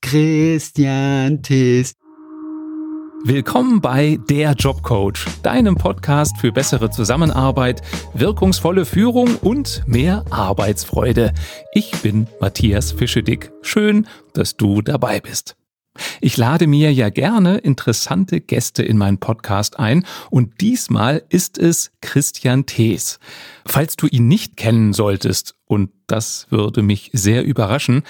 Christian Test. Willkommen bei Der Jobcoach, deinem Podcast für bessere Zusammenarbeit, wirkungsvolle Führung und mehr Arbeitsfreude. Ich bin Matthias Fischedick. Schön, dass du dabei bist. Ich lade mir ja gerne interessante Gäste in meinen Podcast ein und diesmal ist es Christian Thees. Falls du ihn nicht kennen solltest, und das würde mich sehr überraschen,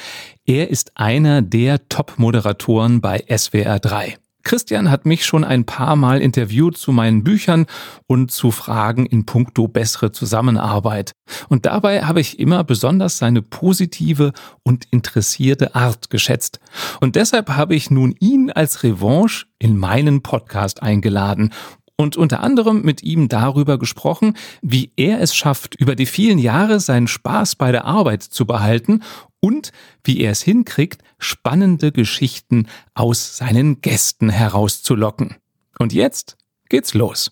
er ist einer der Top-Moderatoren bei SWR 3. Christian hat mich schon ein paar Mal interviewt zu meinen Büchern und zu Fragen in puncto bessere Zusammenarbeit. Und dabei habe ich immer besonders seine positive und interessierte Art geschätzt. Und deshalb habe ich nun ihn als Revanche in meinen Podcast eingeladen und unter anderem mit ihm darüber gesprochen, wie er es schafft, über die vielen Jahre seinen Spaß bei der Arbeit zu behalten und wie er es hinkriegt, spannende Geschichten aus seinen Gästen herauszulocken. Und jetzt geht's los.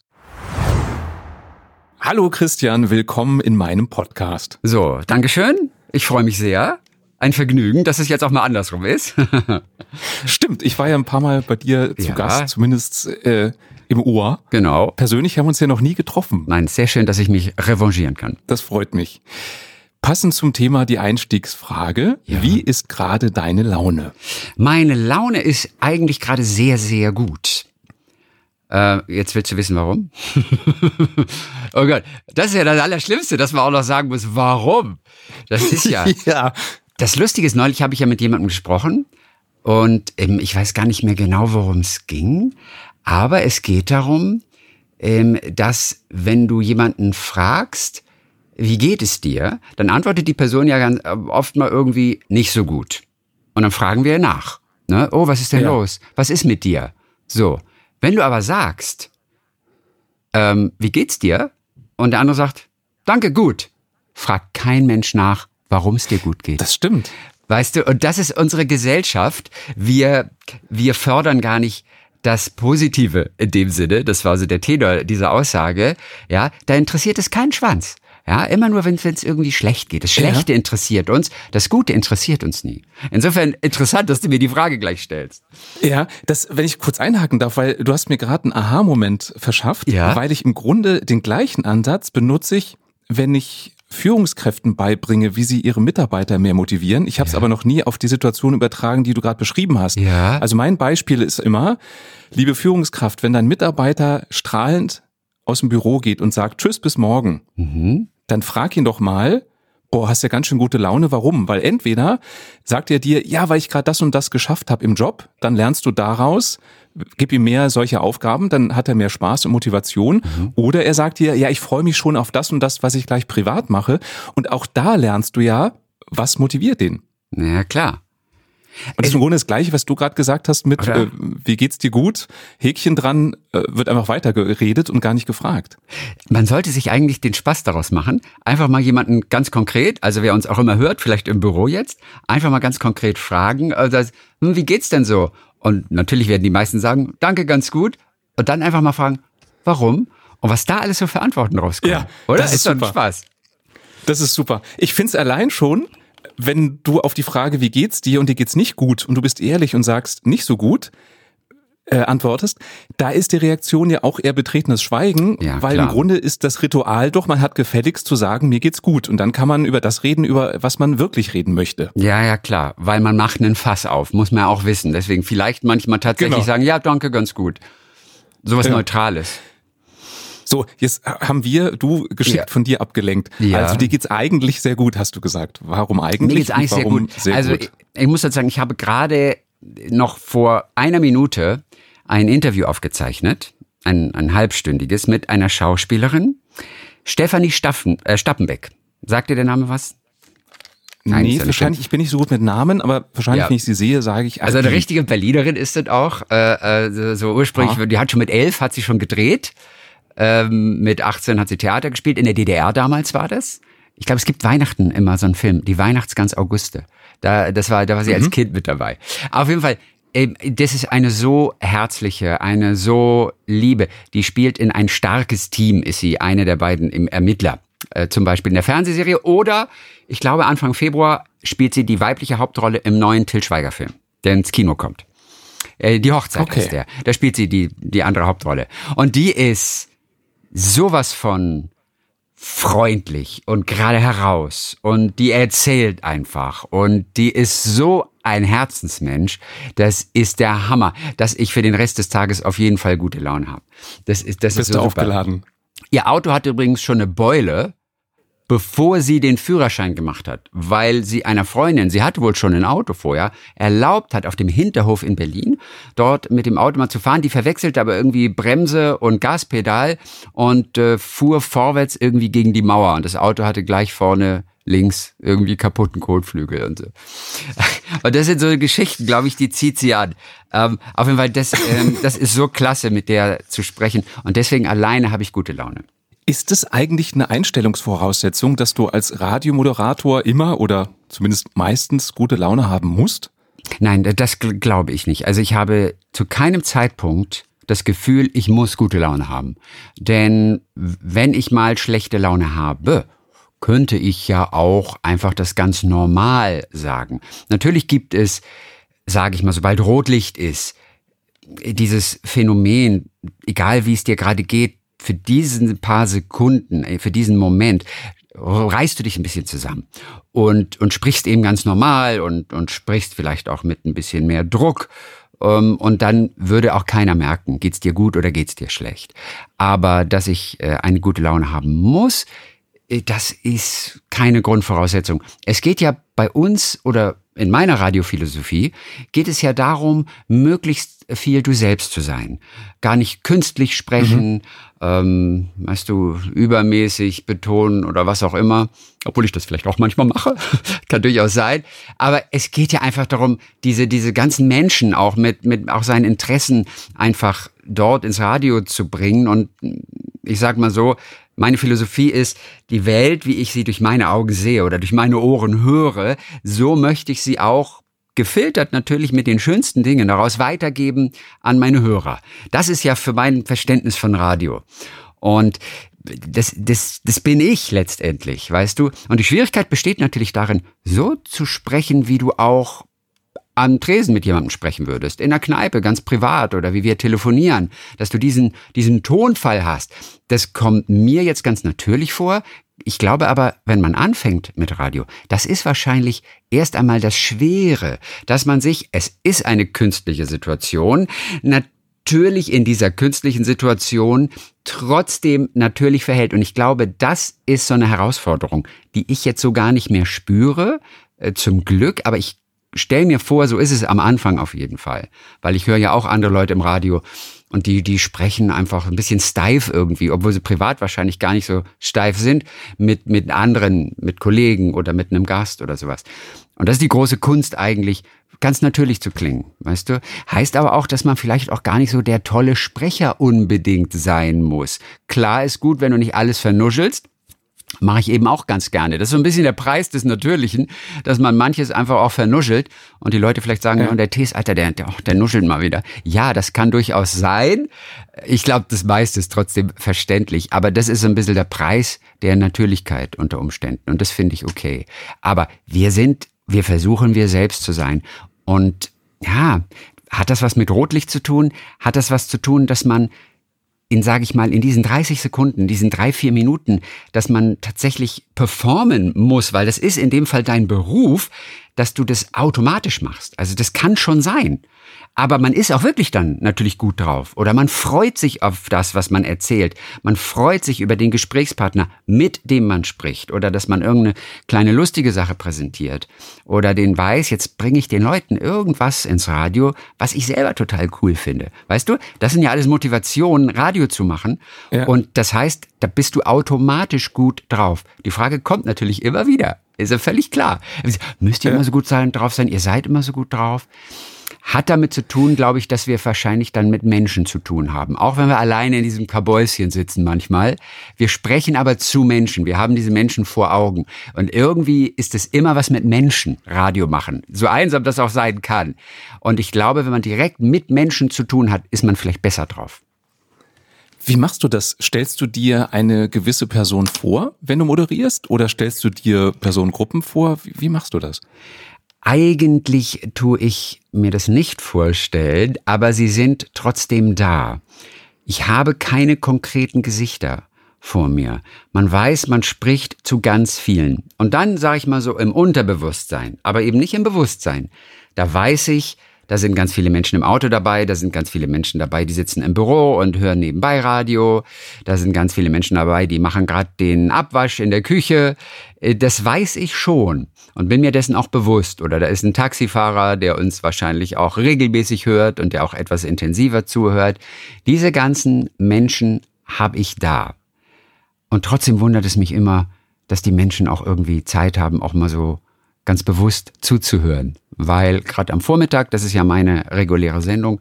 Hallo Christian, willkommen in meinem Podcast. So, Dankeschön. Ich freue mich sehr. Ein Vergnügen, dass es jetzt auch mal andersrum ist. Stimmt, ich war ja ein paar Mal bei dir zu ja. Gast, zumindest äh, im Ohr. Genau. Persönlich haben wir uns ja noch nie getroffen. Nein, sehr schön, dass ich mich revanchieren kann. Das freut mich. Passend zum Thema die Einstiegsfrage. Ja. Wie ist gerade deine Laune? Meine Laune ist eigentlich gerade sehr, sehr gut. Äh, jetzt willst du wissen, warum? oh Gott, das ist ja das Allerschlimmste, dass man auch noch sagen muss, warum? Das ist ja. ja. Das Lustige ist, neulich habe ich ja mit jemandem gesprochen und ähm, ich weiß gar nicht mehr genau, worum es ging, aber es geht darum, ähm, dass wenn du jemanden fragst, wie geht es dir? Dann antwortet die Person ja ganz äh, oft mal irgendwie nicht so gut. Und dann fragen wir nach. Ne? Oh, was ist denn ja. los? Was ist mit dir? So. Wenn du aber sagst, ähm, wie geht's dir? Und der andere sagt, danke, gut. Fragt kein Mensch nach, warum es dir gut geht. Das stimmt. Weißt du, und das ist unsere Gesellschaft. Wir, wir fördern gar nicht das Positive in dem Sinne, das war so der Tenor dieser Aussage, ja, da interessiert es keinen Schwanz. Ja, immer nur, wenn es irgendwie schlecht geht. Das Schlechte ja. interessiert uns, das Gute interessiert uns nie. Insofern interessant, dass du mir die Frage gleich stellst. Ja, das, wenn ich kurz einhaken darf, weil du hast mir gerade einen Aha-Moment verschafft, ja. weil ich im Grunde den gleichen Ansatz benutze ich, wenn ich Führungskräften beibringe, wie sie ihre Mitarbeiter mehr motivieren. Ich habe es ja. aber noch nie auf die Situation übertragen, die du gerade beschrieben hast. Ja. Also mein Beispiel ist immer, liebe Führungskraft, wenn dein Mitarbeiter strahlend aus dem Büro geht und sagt Tschüss bis morgen, mhm dann frag ihn doch mal, oh, hast ja ganz schön gute Laune, warum? Weil entweder sagt er dir, ja, weil ich gerade das und das geschafft habe im Job, dann lernst du daraus, gib ihm mehr solche Aufgaben, dann hat er mehr Spaß und Motivation. Mhm. Oder er sagt dir, ja, ich freue mich schon auf das und das, was ich gleich privat mache. Und auch da lernst du ja, was motiviert den. Ja, klar. Und das ist im Grunde das Gleiche, was du gerade gesagt hast mit, äh, wie geht's dir gut? Häkchen dran, äh, wird einfach weiter geredet und gar nicht gefragt. Man sollte sich eigentlich den Spaß daraus machen. Einfach mal jemanden ganz konkret, also wer uns auch immer hört, vielleicht im Büro jetzt, einfach mal ganz konkret fragen, also, hm, wie geht's denn so? Und natürlich werden die meisten sagen, danke, ganz gut. Und dann einfach mal fragen, warum? Und was da alles so für Antworten rauskommen. Ja, oder? Das ist, ist super. Spaß. Das ist super. Ich finde es allein schon, wenn du auf die Frage, wie geht's dir und dir geht's nicht gut und du bist ehrlich und sagst nicht so gut, äh, antwortest, da ist die Reaktion ja auch eher betretenes Schweigen, ja, weil klar. im Grunde ist das Ritual doch, man hat gefälligst zu sagen, mir geht's gut. Und dann kann man über das reden, über was man wirklich reden möchte. Ja, ja, klar, weil man macht einen Fass auf, muss man ja auch wissen. Deswegen vielleicht manchmal tatsächlich genau. sagen, ja, danke, ganz gut. Sowas ja. Neutrales. So, jetzt haben wir, du geschickt ja. von dir abgelenkt. Ja. Also dir geht's eigentlich sehr gut, hast du gesagt. Warum eigentlich? Mir geht's eigentlich sehr gut. Sehr also gut? Ich, ich muss jetzt sagen, ich habe gerade noch vor einer Minute ein Interview aufgezeichnet, ein, ein halbstündiges, mit einer Schauspielerin, Stefanie Staffen, äh, Stappenbeck. Sagt dir der Name was? Nein, nee, wahrscheinlich, ich bin nicht so gut mit Namen, aber wahrscheinlich, ja. wenn ich sie sehe, sage ich. Also eine richtige Berlinerin ist das auch. Äh, äh, so ursprünglich, ah. die hat schon mit elf, hat sie schon gedreht. Ähm, mit 18 hat sie Theater gespielt. In der DDR damals war das. Ich glaube, es gibt Weihnachten immer so einen Film, die Weihnachtsgans Auguste. Da, das war, da war sie mhm. als Kind mit dabei. Auf jeden Fall, das ist eine so herzliche, eine so liebe. Die spielt in ein starkes Team, ist sie, eine der beiden Ermittler. Äh, zum Beispiel in der Fernsehserie. Oder, ich glaube, Anfang Februar spielt sie die weibliche Hauptrolle im neuen Till Schweiger-Film, der ins Kino kommt. Äh, die Hochzeit okay. ist der. Da spielt sie die, die andere Hauptrolle. Und die ist sowas von freundlich und gerade heraus. Und die erzählt einfach. Und die ist so ein Herzensmensch, das ist der Hammer, dass ich für den Rest des Tages auf jeden Fall gute Laune habe. Das ist das Bist ist so du aufgeladen? Ihr Auto hat übrigens schon eine Beule, bevor sie den Führerschein gemacht hat, weil sie einer Freundin, sie hatte wohl schon ein Auto vorher, erlaubt hat, auf dem Hinterhof in Berlin, dort mit dem Auto mal zu fahren. Die verwechselte aber irgendwie Bremse und Gaspedal und äh, fuhr vorwärts irgendwie gegen die Mauer. Und das Auto hatte gleich vorne links irgendwie kaputten Kotflügel und so. Und das sind so Geschichten, glaube ich, die zieht sie an. Ähm, auf jeden Fall, das, ähm, das ist so klasse, mit der zu sprechen. Und deswegen alleine habe ich gute Laune. Ist es eigentlich eine Einstellungsvoraussetzung, dass du als Radiomoderator immer oder zumindest meistens gute Laune haben musst? Nein, das glaube ich nicht. Also ich habe zu keinem Zeitpunkt das Gefühl, ich muss gute Laune haben. Denn wenn ich mal schlechte Laune habe, könnte ich ja auch einfach das ganz normal sagen. Natürlich gibt es, sage ich mal, sobald Rotlicht ist, dieses Phänomen, egal wie es dir gerade geht, für diesen paar Sekunden, für diesen Moment, reißt du dich ein bisschen zusammen und, und sprichst eben ganz normal und, und sprichst vielleicht auch mit ein bisschen mehr Druck. Um, ähm, und dann würde auch keiner merken, geht's dir gut oder geht's dir schlecht. Aber dass ich äh, eine gute Laune haben muss, äh, das ist keine Grundvoraussetzung. Es geht ja bei uns oder in meiner Radiophilosophie geht es ja darum, möglichst viel du selbst zu sein. Gar nicht künstlich sprechen, mhm. ähm, weißt du, übermäßig betonen oder was auch immer. Obwohl ich das vielleicht auch manchmal mache. Kann durchaus sein. Aber es geht ja einfach darum, diese, diese ganzen Menschen auch mit, mit auch seinen Interessen einfach dort ins Radio zu bringen. Und ich sag mal so, meine Philosophie ist, die Welt, wie ich sie durch meine Augen sehe oder durch meine Ohren höre, so möchte ich sie auch gefiltert natürlich mit den schönsten Dingen daraus weitergeben an meine Hörer. Das ist ja für mein Verständnis von Radio. Und das, das, das bin ich letztendlich, weißt du? Und die Schwierigkeit besteht natürlich darin, so zu sprechen, wie du auch am Tresen mit jemandem sprechen würdest, in der Kneipe, ganz privat oder wie wir telefonieren, dass du diesen, diesen Tonfall hast. Das kommt mir jetzt ganz natürlich vor. Ich glaube aber, wenn man anfängt mit Radio, das ist wahrscheinlich erst einmal das Schwere, dass man sich, es ist eine künstliche Situation, natürlich in dieser künstlichen Situation trotzdem natürlich verhält. Und ich glaube, das ist so eine Herausforderung, die ich jetzt so gar nicht mehr spüre, äh, zum Glück, aber ich stell mir vor, so ist es am Anfang auf jeden Fall. Weil ich höre ja auch andere Leute im Radio und die, die sprechen einfach ein bisschen steif irgendwie, obwohl sie privat wahrscheinlich gar nicht so steif sind, mit, mit anderen, mit Kollegen oder mit einem Gast oder sowas. Und das ist die große Kunst eigentlich, ganz natürlich zu klingen, weißt du? Heißt aber auch, dass man vielleicht auch gar nicht so der tolle Sprecher unbedingt sein muss. Klar ist gut, wenn du nicht alles vernuschelst, mache ich eben auch ganz gerne. Das ist so ein bisschen der Preis des Natürlichen, dass man manches einfach auch vernuschelt und die Leute vielleicht sagen, ja. und der Tees, Alter, der, der, oh, der nuschelt mal wieder. Ja, das kann durchaus sein. Ich glaube, das meiste ist trotzdem verständlich, aber das ist so ein bisschen der Preis der Natürlichkeit unter Umständen und das finde ich okay. Aber wir sind, wir versuchen wir selbst zu sein und ja, hat das was mit Rotlicht zu tun? Hat das was zu tun, dass man in, sage ich mal, in diesen 30 Sekunden, diesen drei, vier Minuten, dass man tatsächlich performen muss, weil das ist in dem Fall dein Beruf, dass du das automatisch machst. Also das kann schon sein. Aber man ist auch wirklich dann natürlich gut drauf. Oder man freut sich auf das, was man erzählt. Man freut sich über den Gesprächspartner, mit dem man spricht. Oder dass man irgendeine kleine lustige Sache präsentiert. Oder den weiß, jetzt bringe ich den Leuten irgendwas ins Radio, was ich selber total cool finde. Weißt du, das sind ja alles Motivationen, Radio zu machen. Ja. Und das heißt, da bist du automatisch gut drauf. Die Frage kommt natürlich immer wieder. Ist ja völlig klar. Müsst ihr ja. immer so gut sein, drauf sein? Ihr seid immer so gut drauf hat damit zu tun, glaube ich, dass wir wahrscheinlich dann mit Menschen zu tun haben. Auch wenn wir alleine in diesem Kabäuschen sitzen manchmal. Wir sprechen aber zu Menschen. Wir haben diese Menschen vor Augen. Und irgendwie ist es immer was mit Menschen, Radio machen. So einsam das auch sein kann. Und ich glaube, wenn man direkt mit Menschen zu tun hat, ist man vielleicht besser drauf. Wie machst du das? Stellst du dir eine gewisse Person vor, wenn du moderierst, oder stellst du dir Personengruppen vor? Wie, wie machst du das? Eigentlich tue ich mir das nicht vorstellen, aber sie sind trotzdem da. Ich habe keine konkreten Gesichter vor mir. Man weiß, man spricht zu ganz vielen. Und dann sage ich mal so im Unterbewusstsein, aber eben nicht im Bewusstsein. Da weiß ich, da sind ganz viele Menschen im Auto dabei, da sind ganz viele Menschen dabei, die sitzen im Büro und hören nebenbei Radio. Da sind ganz viele Menschen dabei, die machen gerade den Abwasch in der Küche. Äh, das weiß ich schon und bin mir dessen auch bewusst. Oder da ist ein Taxifahrer, der uns wahrscheinlich auch regelmäßig hört und der auch etwas intensiver zuhört. Diese ganzen Menschen habe ich da. Und trotzdem wundert es mich immer, dass die Menschen auch irgendwie Zeit haben, auch mal so ganz bewusst zuzuhören weil gerade am Vormittag, das ist ja meine reguläre Sendung,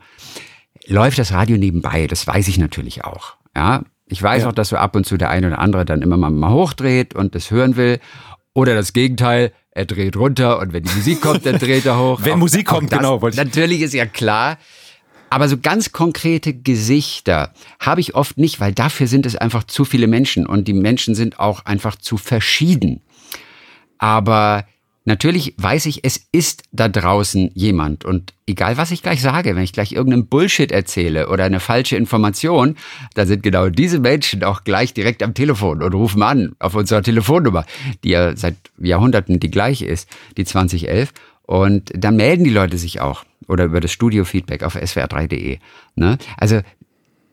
läuft das Radio nebenbei. Das weiß ich natürlich auch. Ja, ich weiß ja. auch, dass so ab und zu der eine oder andere dann immer mal, mal hochdreht und das hören will. Oder das Gegenteil, er dreht runter und wenn die Musik kommt, dann dreht er hoch. wenn auch, Musik kommt, das, genau. Wollte ich. Natürlich ist ja klar. Aber so ganz konkrete Gesichter habe ich oft nicht, weil dafür sind es einfach zu viele Menschen und die Menschen sind auch einfach zu verschieden. Aber Natürlich weiß ich, es ist da draußen jemand und egal was ich gleich sage, wenn ich gleich irgendeinen Bullshit erzähle oder eine falsche Information, da sind genau diese Menschen auch gleich direkt am Telefon und rufen an auf unserer Telefonnummer, die ja seit Jahrhunderten die gleiche ist, die 2011 und dann melden die Leute sich auch oder über das Studio-Feedback auf swr3.de. Ne? Also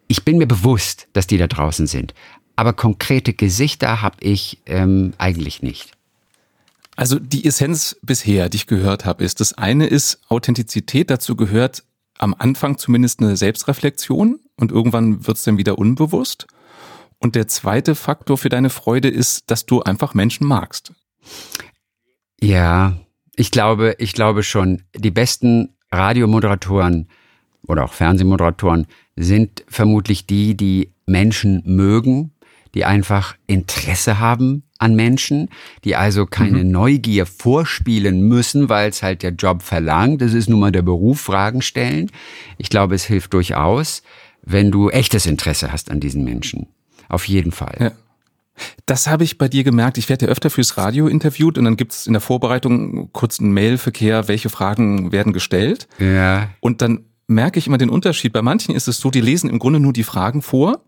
ich bin mir bewusst, dass die da draußen sind, aber konkrete Gesichter habe ich ähm, eigentlich nicht. Also die Essenz bisher, die ich gehört habe, ist, das eine ist Authentizität, dazu gehört am Anfang zumindest eine Selbstreflexion und irgendwann wird es dann wieder unbewusst. Und der zweite Faktor für deine Freude ist, dass du einfach Menschen magst. Ja, ich glaube, ich glaube schon, die besten Radiomoderatoren oder auch Fernsehmoderatoren sind vermutlich die, die Menschen mögen, die einfach Interesse haben an Menschen, die also keine mhm. Neugier vorspielen müssen, weil es halt der Job verlangt. Das ist nun mal der Beruf, Fragen stellen. Ich glaube, es hilft durchaus, wenn du echtes Interesse hast an diesen Menschen. Auf jeden Fall. Ja. Das habe ich bei dir gemerkt. Ich werde ja öfter fürs Radio interviewt und dann gibt es in der Vorbereitung kurz einen Mailverkehr, welche Fragen werden gestellt. Ja. Und dann merke ich immer den Unterschied. Bei manchen ist es so, die lesen im Grunde nur die Fragen vor.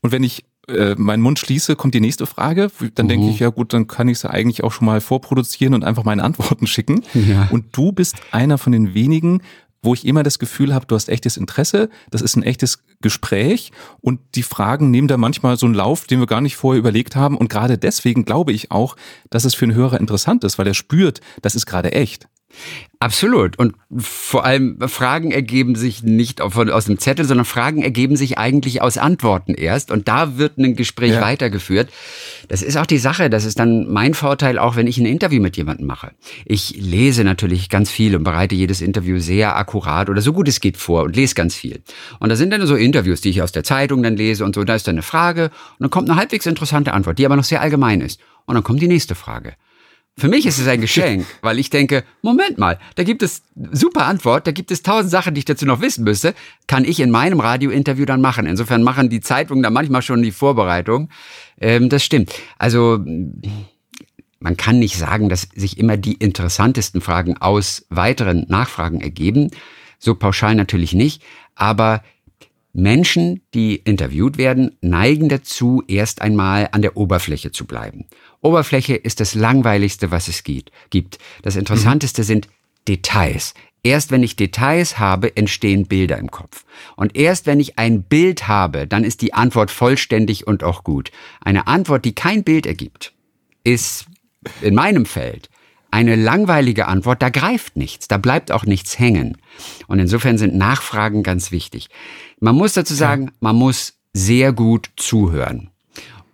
Und wenn ich äh, meinen Mund schließe, kommt die nächste Frage. Dann denke ich, mhm. ja gut, dann kann ich sie eigentlich auch schon mal vorproduzieren und einfach meine Antworten schicken. Ja. Und du bist einer von den wenigen, wo ich immer das Gefühl habe, du hast echtes Interesse, das ist ein echtes Gespräch und die Fragen nehmen da manchmal so einen Lauf, den wir gar nicht vorher überlegt haben. Und gerade deswegen glaube ich auch, dass es für einen Hörer interessant ist, weil er spürt, das ist gerade echt. Absolut. Und vor allem Fragen ergeben sich nicht aus dem Zettel, sondern Fragen ergeben sich eigentlich aus Antworten erst. Und da wird ein Gespräch ja. weitergeführt. Das ist auch die Sache. Das ist dann mein Vorteil, auch wenn ich ein Interview mit jemandem mache. Ich lese natürlich ganz viel und bereite jedes Interview sehr akkurat oder so gut es geht vor und lese ganz viel. Und da sind dann so Interviews, die ich aus der Zeitung dann lese und so. Da ist dann eine Frage und dann kommt eine halbwegs interessante Antwort, die aber noch sehr allgemein ist. Und dann kommt die nächste Frage. Für mich ist es ein Geschenk, weil ich denke, Moment mal, da gibt es super Antwort, da gibt es tausend Sachen, die ich dazu noch wissen müsste, kann ich in meinem Radiointerview dann machen. Insofern machen die Zeitungen da manchmal schon die Vorbereitung. Ähm, das stimmt. Also man kann nicht sagen, dass sich immer die interessantesten Fragen aus weiteren Nachfragen ergeben. So pauschal natürlich nicht, aber Menschen, die interviewt werden, neigen dazu, erst einmal an der Oberfläche zu bleiben. Oberfläche ist das Langweiligste, was es gibt. Das Interessanteste mhm. sind Details. Erst wenn ich Details habe, entstehen Bilder im Kopf. Und erst wenn ich ein Bild habe, dann ist die Antwort vollständig und auch gut. Eine Antwort, die kein Bild ergibt, ist in meinem Feld eine langweilige Antwort, da greift nichts, da bleibt auch nichts hängen. Und insofern sind Nachfragen ganz wichtig. Man muss dazu sagen, man muss sehr gut zuhören.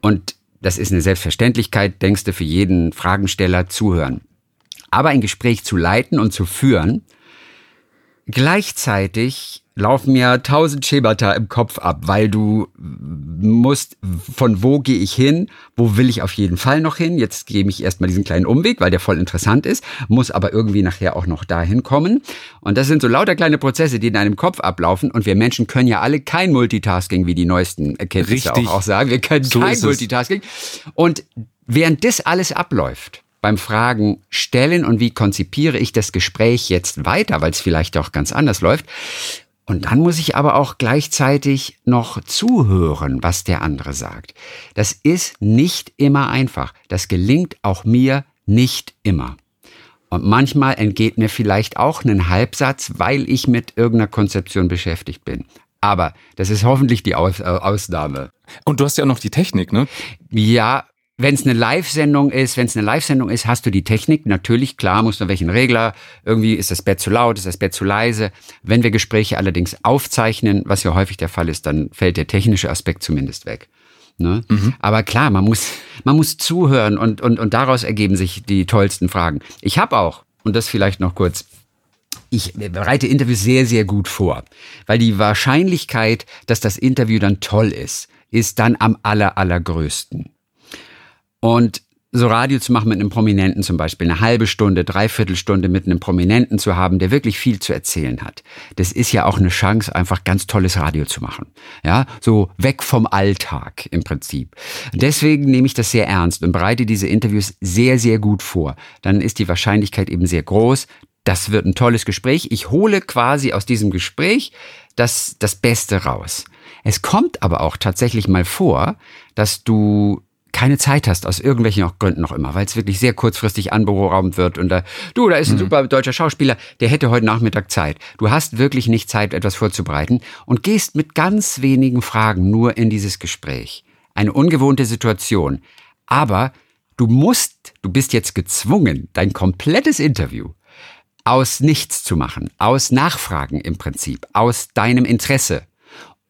Und das ist eine Selbstverständlichkeit, denkst du, für jeden Fragensteller zuhören. Aber ein Gespräch zu leiten und zu führen, gleichzeitig laufen mir tausend Schemata im Kopf ab, weil du musst, von wo gehe ich hin, wo will ich auf jeden Fall noch hin. Jetzt gebe ich erstmal diesen kleinen Umweg, weil der voll interessant ist, muss aber irgendwie nachher auch noch dahin kommen. Und das sind so lauter kleine Prozesse, die in einem Kopf ablaufen. Und wir Menschen können ja alle kein Multitasking, wie die neuesten Erkenntnisse auch, auch, sagen. Wir können so kein Multitasking. Und während das alles abläuft, beim Fragen stellen und wie konzipiere ich das Gespräch jetzt weiter, weil es vielleicht auch ganz anders läuft, und dann muss ich aber auch gleichzeitig noch zuhören, was der andere sagt. Das ist nicht immer einfach. Das gelingt auch mir nicht immer. Und manchmal entgeht mir vielleicht auch ein Halbsatz, weil ich mit irgendeiner Konzeption beschäftigt bin. Aber das ist hoffentlich die Aus äh, Ausnahme. Und du hast ja auch noch die Technik, ne? Ja, wenn es eine Live-Sendung ist, wenn es eine Live-Sendung ist, hast du die Technik. Natürlich, klar, musst du welchen Regler. Irgendwie ist das Bett zu laut, ist das Bett zu leise. Wenn wir Gespräche allerdings aufzeichnen, was ja häufig der Fall ist, dann fällt der technische Aspekt zumindest weg. Ne? Mhm. Aber klar, man muss, man muss zuhören und, und, und daraus ergeben sich die tollsten Fragen. Ich habe auch, und das vielleicht noch kurz, ich bereite Interviews sehr, sehr gut vor, weil die Wahrscheinlichkeit, dass das Interview dann toll ist, ist dann am aller, allergrößten. Und so Radio zu machen mit einem Prominenten zum Beispiel, eine halbe Stunde, dreiviertel Stunde mit einem Prominenten zu haben, der wirklich viel zu erzählen hat. Das ist ja auch eine Chance, einfach ganz tolles Radio zu machen. Ja, so weg vom Alltag im Prinzip. Deswegen nehme ich das sehr ernst und bereite diese Interviews sehr, sehr gut vor. Dann ist die Wahrscheinlichkeit eben sehr groß. Das wird ein tolles Gespräch. Ich hole quasi aus diesem Gespräch das, das Beste raus. Es kommt aber auch tatsächlich mal vor, dass du keine Zeit hast, aus irgendwelchen Gründen noch immer, weil es wirklich sehr kurzfristig anberaumt wird und da, du, da ist ein mhm. super deutscher Schauspieler, der hätte heute Nachmittag Zeit. Du hast wirklich nicht Zeit, etwas vorzubereiten und gehst mit ganz wenigen Fragen nur in dieses Gespräch. Eine ungewohnte Situation. Aber du musst, du bist jetzt gezwungen, dein komplettes Interview aus nichts zu machen, aus Nachfragen im Prinzip, aus deinem Interesse.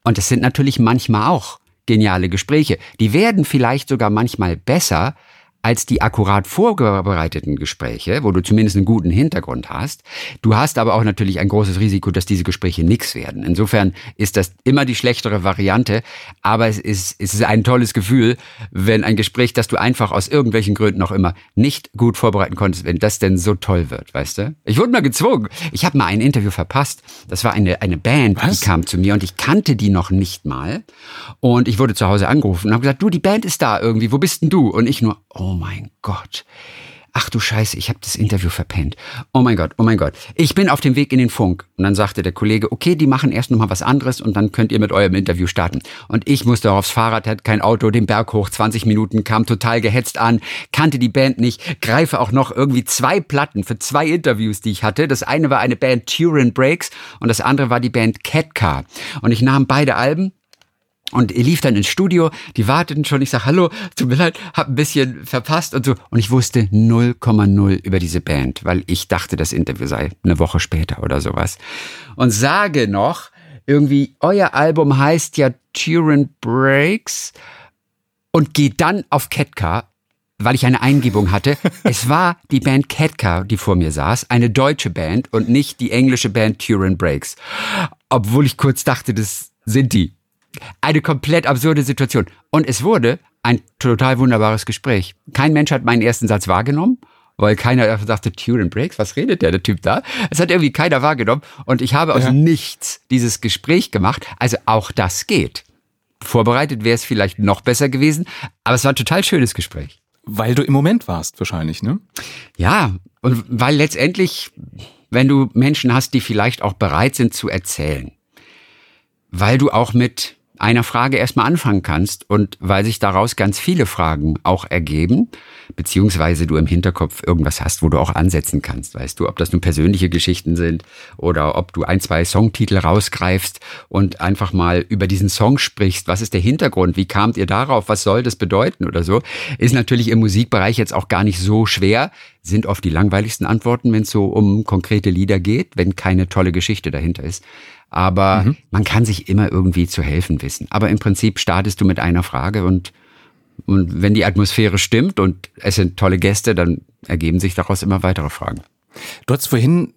Und es sind natürlich manchmal auch geniale Gespräche. Die werden vielleicht sogar manchmal besser, als die akkurat vorbereiteten Gespräche, wo du zumindest einen guten Hintergrund hast. Du hast aber auch natürlich ein großes Risiko, dass diese Gespräche nichts werden. Insofern ist das immer die schlechtere Variante, aber es ist, es ist ein tolles Gefühl, wenn ein Gespräch, das du einfach aus irgendwelchen Gründen auch immer nicht gut vorbereiten konntest, wenn das denn so toll wird, weißt du? Ich wurde mal gezwungen. Ich habe mal ein Interview verpasst. Das war eine, eine Band, Was? die kam zu mir und ich kannte die noch nicht mal. Und ich wurde zu Hause angerufen und habe gesagt, du, die Band ist da irgendwie, wo bist denn du? Und ich nur, oh mein Gott. Ach du Scheiße, ich habe das Interview verpennt. Oh mein Gott, oh mein Gott. Ich bin auf dem Weg in den Funk. Und dann sagte der Kollege, okay, die machen erst noch mal was anderes und dann könnt ihr mit eurem Interview starten. Und ich musste aufs Fahrrad, hatte kein Auto, den Berg hoch, 20 Minuten, kam total gehetzt an, kannte die Band nicht, greife auch noch irgendwie zwei Platten für zwei Interviews, die ich hatte. Das eine war eine Band Turin Breaks und das andere war die Band Catcar. Und ich nahm beide Alben und er lief dann ins Studio, die warteten schon, ich sag hallo, tut mir leid, hab ein bisschen verpasst und so. Und ich wusste 0,0 über diese Band, weil ich dachte, das Interview sei eine Woche später oder sowas. Und sage noch, irgendwie, euer Album heißt ja Turin Breaks und geht dann auf Ketka, weil ich eine Eingebung hatte. es war die Band Ketka, die vor mir saß, eine deutsche Band und nicht die englische Band Turin Breaks. Obwohl ich kurz dachte, das sind die. Eine komplett absurde Situation. Und es wurde ein total wunderbares Gespräch. Kein Mensch hat meinen ersten Satz wahrgenommen, weil keiner dachte, Turin Breaks, was redet der, der Typ da? Es hat irgendwie keiner wahrgenommen. Und ich habe aus ja. nichts dieses Gespräch gemacht. Also auch das geht. Vorbereitet wäre es vielleicht noch besser gewesen, aber es war ein total schönes Gespräch. Weil du im Moment warst, wahrscheinlich, ne? Ja, und weil letztendlich, wenn du Menschen hast, die vielleicht auch bereit sind zu erzählen, weil du auch mit einer Frage erstmal anfangen kannst und weil sich daraus ganz viele Fragen auch ergeben, beziehungsweise du im Hinterkopf irgendwas hast, wo du auch ansetzen kannst, weißt du, ob das nun persönliche Geschichten sind oder ob du ein, zwei Songtitel rausgreifst und einfach mal über diesen Song sprichst, was ist der Hintergrund, wie kamt ihr darauf, was soll das bedeuten oder so, ist natürlich im Musikbereich jetzt auch gar nicht so schwer, sind oft die langweiligsten Antworten, wenn es so um konkrete Lieder geht, wenn keine tolle Geschichte dahinter ist. Aber mhm. man kann sich immer irgendwie zu helfen wissen. Aber im Prinzip startest du mit einer Frage und, und wenn die Atmosphäre stimmt und es sind tolle Gäste, dann ergeben sich daraus immer weitere Fragen. Du hast vorhin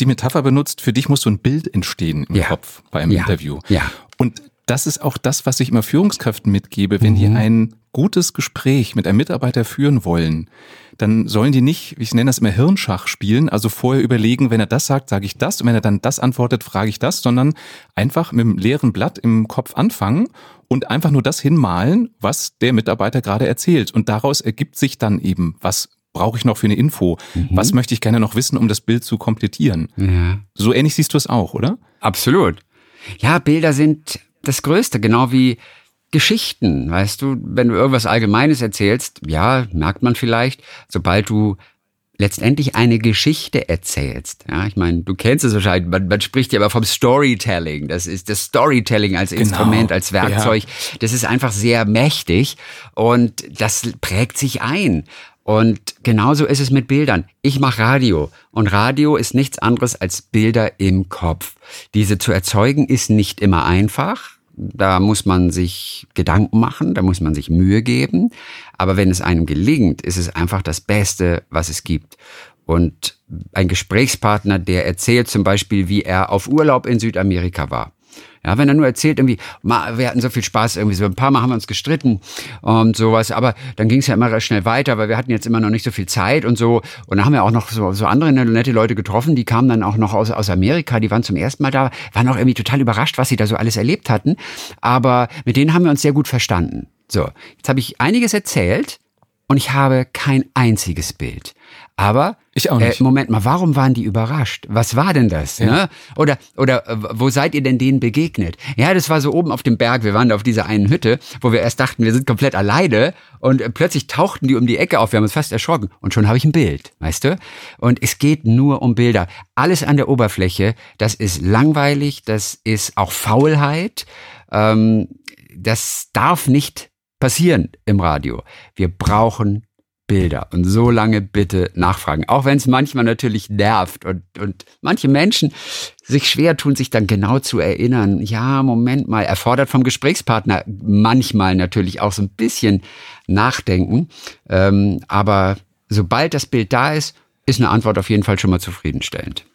die Metapher benutzt, für dich muss so ein Bild entstehen im Ja. Kopf bei einem Ja. Interview. Ja. Und das ist auch das, was ich immer Führungskräften mitgebe, wenn Mhm. die ein gutes Gespräch mit einem Mitarbeiter führen wollen, dann sollen die nicht, ich nenne das immer Hirnschach spielen, also vorher überlegen, wenn er das sagt, sage ich das und wenn er dann das antwortet, frage ich das, sondern einfach mit einem leeren Blatt im Kopf anfangen und einfach nur das hinmalen, was der Mitarbeiter gerade erzählt. Und daraus ergibt sich dann eben, was brauche ich noch für eine Info? Was möchte ich gerne noch wissen, um das Bild zu komplettieren? Ja. So ähnlich siehst du es auch, oder? Absolut. Ja, Bilder sind das Größte, genau wie Geschichten, weißt du, wenn du irgendwas Allgemeines erzählst, ja, merkt man vielleicht, sobald du letztendlich eine Geschichte erzählst. Ja, ich meine, du kennst es wahrscheinlich, man, man spricht ja immer vom Storytelling. Das ist das Storytelling als Instrument, als Werkzeug. Das ist einfach sehr mächtig und das prägt sich ein. Und genauso ist es mit Bildern. Ich mache Radio und Radio ist nichts anderes als Bilder im Kopf. Diese zu erzeugen ist nicht immer einfach. Da muss man sich Gedanken machen, da muss man sich Mühe geben. Aber wenn es einem gelingt, ist es einfach das Beste, was es gibt. Und ein Gesprächspartner, der erzählt zum Beispiel, wie er auf Urlaub in Südamerika war. Ja, wenn er nur erzählt, irgendwie, ma, wir hatten so viel Spaß, irgendwie so ein paar Mal haben wir uns gestritten und sowas, aber dann ging es ja immer schnell weiter, weil wir hatten jetzt immer noch nicht so viel Zeit und so. Und dann haben wir auch noch so, so andere nette Leute getroffen, die kamen dann auch noch aus, aus Amerika, die waren zum ersten Mal da, waren auch irgendwie total überrascht, was sie da so alles erlebt hatten. Aber mit denen haben wir uns sehr gut verstanden. So, jetzt habe ich einiges erzählt und ich habe kein einziges Bild. Aber Ich auch nicht. Äh, Moment mal, warum waren die überrascht? Was war denn das? Ne? Oder oder äh, wo seid ihr denn denen begegnet? Ja, das war so oben auf dem Berg. Wir waren da auf dieser einen Hütte, wo wir erst dachten, wir sind komplett alleine und äh, plötzlich tauchten die um die Ecke auf. Wir haben uns fast erschrocken und schon habe ich ein Bild, weißt du? Und es geht nur um Bilder. Alles an der Oberfläche, das ist langweilig, das ist auch Faulheit. Ähm, das darf nicht passieren im Radio. Wir brauchen Bilder und so lange bitte nachfragen. Auch wenn es manchmal natürlich nervt und, und manche Menschen sich schwer tun, sich dann genau zu erinnern. Ja, Moment mal, erfordert vom Gesprächspartner manchmal natürlich auch so ein bisschen Nachdenken. Ähm, aber sobald das Bild da ist, ist eine Antwort auf jeden Fall schon mal zufriedenstellend.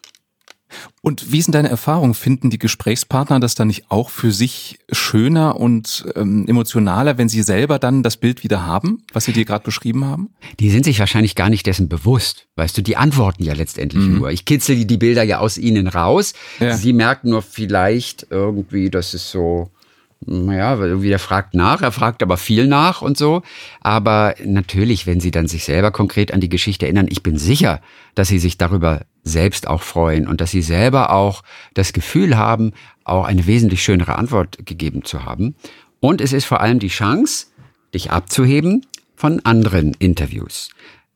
Und wie sind deine Erfahrungen? Finden die Gesprächspartner das dann nicht auch für sich schöner und ähm, emotionaler, wenn sie selber dann das Bild wieder haben, was sie dir gerade beschrieben haben? Die sind sich wahrscheinlich gar nicht dessen bewusst. Weißt du, die antworten ja letztendlich nur. Ich kitzel die- Bilder ja aus ihnen raus. Ja. Sie merken nur vielleicht irgendwie, das ist so, naja, irgendwie der fragt nach, er fragt aber viel nach und so. Aber natürlich, wenn sie dann sich selber konkret an die Geschichte erinnern, ich bin sicher, dass sie sich darüber selbst auch freuen und dass sie selber auch das Gefühl haben, auch eine wesentlich schönere Antwort gegeben zu haben. Und es ist vor allem die Chance, dich abzuheben von anderen Interviews.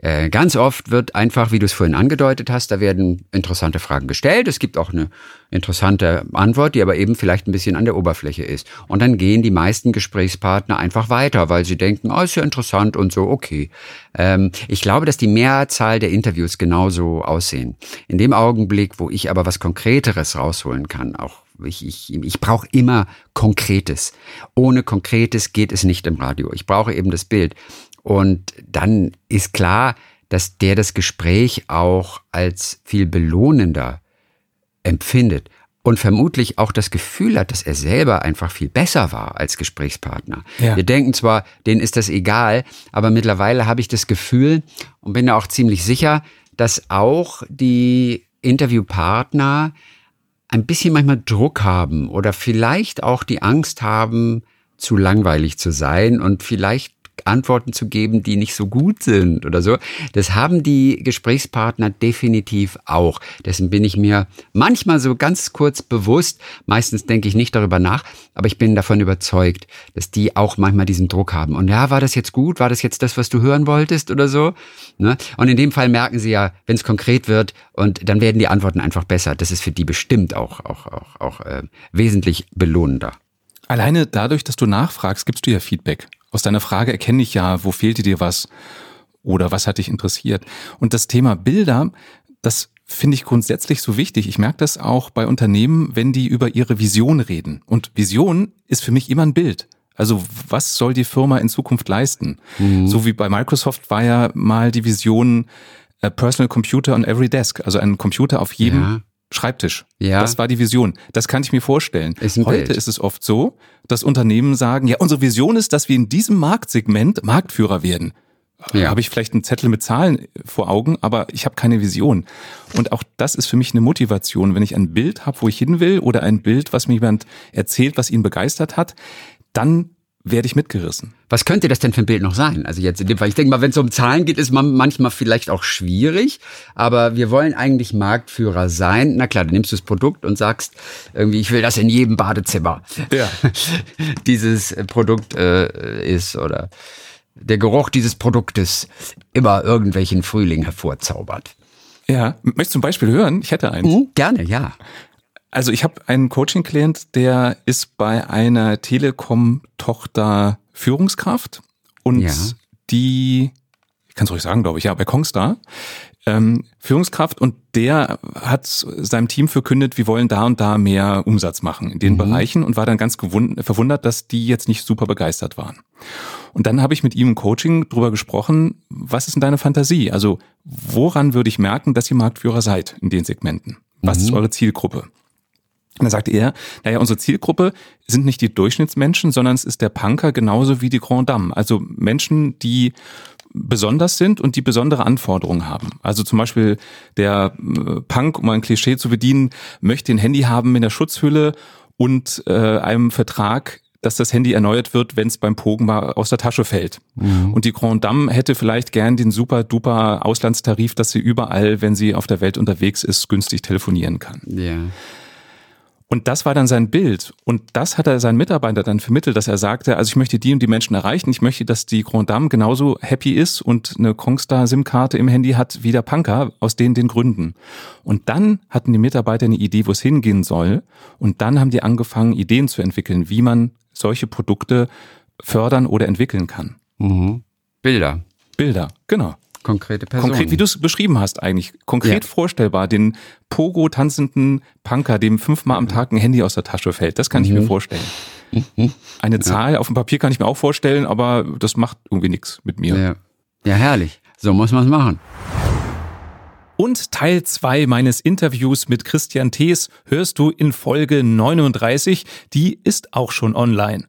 Äh, Ganz oft wird einfach, wie du es vorhin angedeutet hast, da werden interessante Fragen gestellt. Es gibt auch eine interessante Antwort, die aber eben vielleicht ein bisschen an der Oberfläche ist. Und dann gehen die meisten Gesprächspartner einfach weiter, weil sie denken, oh, ist ja interessant und so, okay. Ähm, ich glaube, dass die Mehrzahl der Interviews genauso aussehen. In dem Augenblick, wo ich aber was Konkreteres rausholen kann, auch ich, ich, ich brauche immer Konkretes. Ohne Konkretes geht es nicht im Radio. Ich brauche eben das Bild. Und dann ist klar, dass der das Gespräch auch als viel belohnender empfindet und vermutlich auch das Gefühl hat, dass er selber einfach viel besser war als Gesprächspartner. Ja. Wir denken zwar, denen ist das egal, aber mittlerweile habe ich das Gefühl und bin da auch ziemlich sicher, dass auch die Interviewpartner ein bisschen manchmal Druck haben oder vielleicht auch die Angst haben, zu langweilig zu sein und vielleicht Antworten zu geben, die nicht so gut sind oder so. Das haben die Gesprächspartner definitiv auch. Dessen bin ich mir manchmal so ganz kurz bewusst. Meistens denke ich nicht darüber nach, aber ich bin davon überzeugt, dass die auch manchmal diesen Druck haben. Und ja, war das jetzt gut? War das jetzt das, was du hören wolltest oder so? Ne? Und in dem Fall merken sie ja, wenn es konkret wird und dann werden die Antworten einfach besser. Das ist für die bestimmt auch, auch, auch, auch äh, wesentlich belohnender. Alleine dadurch, dass du nachfragst, gibst du ja Feedback. Aus deiner Frage erkenne ich ja, wo fehlte dir was oder was hat dich interessiert. Und das Thema Bilder, das finde ich grundsätzlich so wichtig. Ich merke das auch bei Unternehmen, wenn die über ihre Vision reden. Und Vision ist für mich immer ein Bild. Also was soll die Firma in Zukunft leisten? So wie bei Microsoft war ja mal die Vision, a personal computer on every desk, also ein Computer auf jedem Ja. Schreibtisch. Ja. Das war die Vision. Das kann ich mir vorstellen. Ist Heute Bild. ist es oft so, dass Unternehmen sagen, ja, unsere Vision ist, dass wir in diesem Marktsegment Marktführer werden. Ja. Habe ich vielleicht einen Zettel mit Zahlen vor Augen, aber ich habe keine Vision. Und auch das ist für mich eine Motivation, wenn ich ein Bild habe, wo ich hin will, oder ein Bild, was mir jemand erzählt, was ihn begeistert hat, dann werde ich mitgerissen. Was könnte das denn für ein Bild noch sein? Also jetzt in dem Fall, ich denke mal, wenn es um Zahlen geht, ist man manchmal vielleicht auch schwierig, aber wir wollen eigentlich Marktführer sein. Na klar, du nimmst das Produkt und sagst irgendwie, ich will das in jedem Badezimmer. Ja. dieses Produkt äh, ist oder der Geruch dieses Produktes immer irgendwelchen Frühling hervorzaubert. Ja, möchtest du zum Beispiel hören? Ich hätte eins. Mhm, gerne, ja. Also ich habe einen Coaching-Klient, der ist bei einer Telekom-Tochter Führungskraft und Ja. die, ich kann es euch sagen, glaube ich, ja, bei Kongstar, ähm, Führungskraft und der hat seinem Team verkündet, wir wollen da und da mehr Umsatz machen in den Bereichen und war dann ganz verwundert, dass die jetzt nicht super begeistert waren. Und dann habe ich mit ihm im Coaching drüber gesprochen, was ist denn deine Fantasie? Also woran würde ich merken, dass ihr Marktführer seid in den Segmenten? Was ist eure Zielgruppe? Und dann sagte er, naja, unsere Zielgruppe sind nicht die Durchschnittsmenschen, sondern es ist der Punker genauso wie die Grand Dame. Also Menschen, die besonders sind und die besondere Anforderungen haben. Also zum Beispiel der äh, Punk, um ein Klischee zu bedienen, möchte ein Handy haben mit einer Schutzhülle und äh, einem Vertrag, dass das Handy erneuert wird, wenn es beim Pogen mal aus der Tasche fällt. Und die Grand Dame hätte vielleicht gern den super duper Auslandstarif, dass sie überall, wenn sie auf der Welt unterwegs ist, günstig telefonieren kann. Ja. Und das war dann sein Bild. Und das hat er seinen Mitarbeitern dann vermittelt, dass er sagte, also ich möchte die und die Menschen erreichen. Ich möchte, dass die Grand Dame genauso happy ist und eine Kongstar SIM-Karte im Handy hat wie der Punker aus den den Gründen. Und dann hatten die Mitarbeiter eine Idee, wo es hingehen soll. Und dann haben die angefangen, Ideen zu entwickeln, wie man solche Produkte fördern oder entwickeln kann. Mhm. Bilder, Bilder, genau. Konkrete Personen. Konkret, wie du es beschrieben hast eigentlich. Konkret Ja. vorstellbar, den Pogo-tanzenden Punker, dem fünfmal am Tag ein Handy aus der Tasche fällt. Das kann ich Mhm. mir vorstellen. Eine Zahl auf dem Papier kann ich mir auch vorstellen, aber das macht irgendwie nichts mit mir. Ja. ja, herrlich. So muss man es machen. Und Teil 2 meines Interviews mit Christian Thees hörst du in Folge 39. Die ist auch schon online.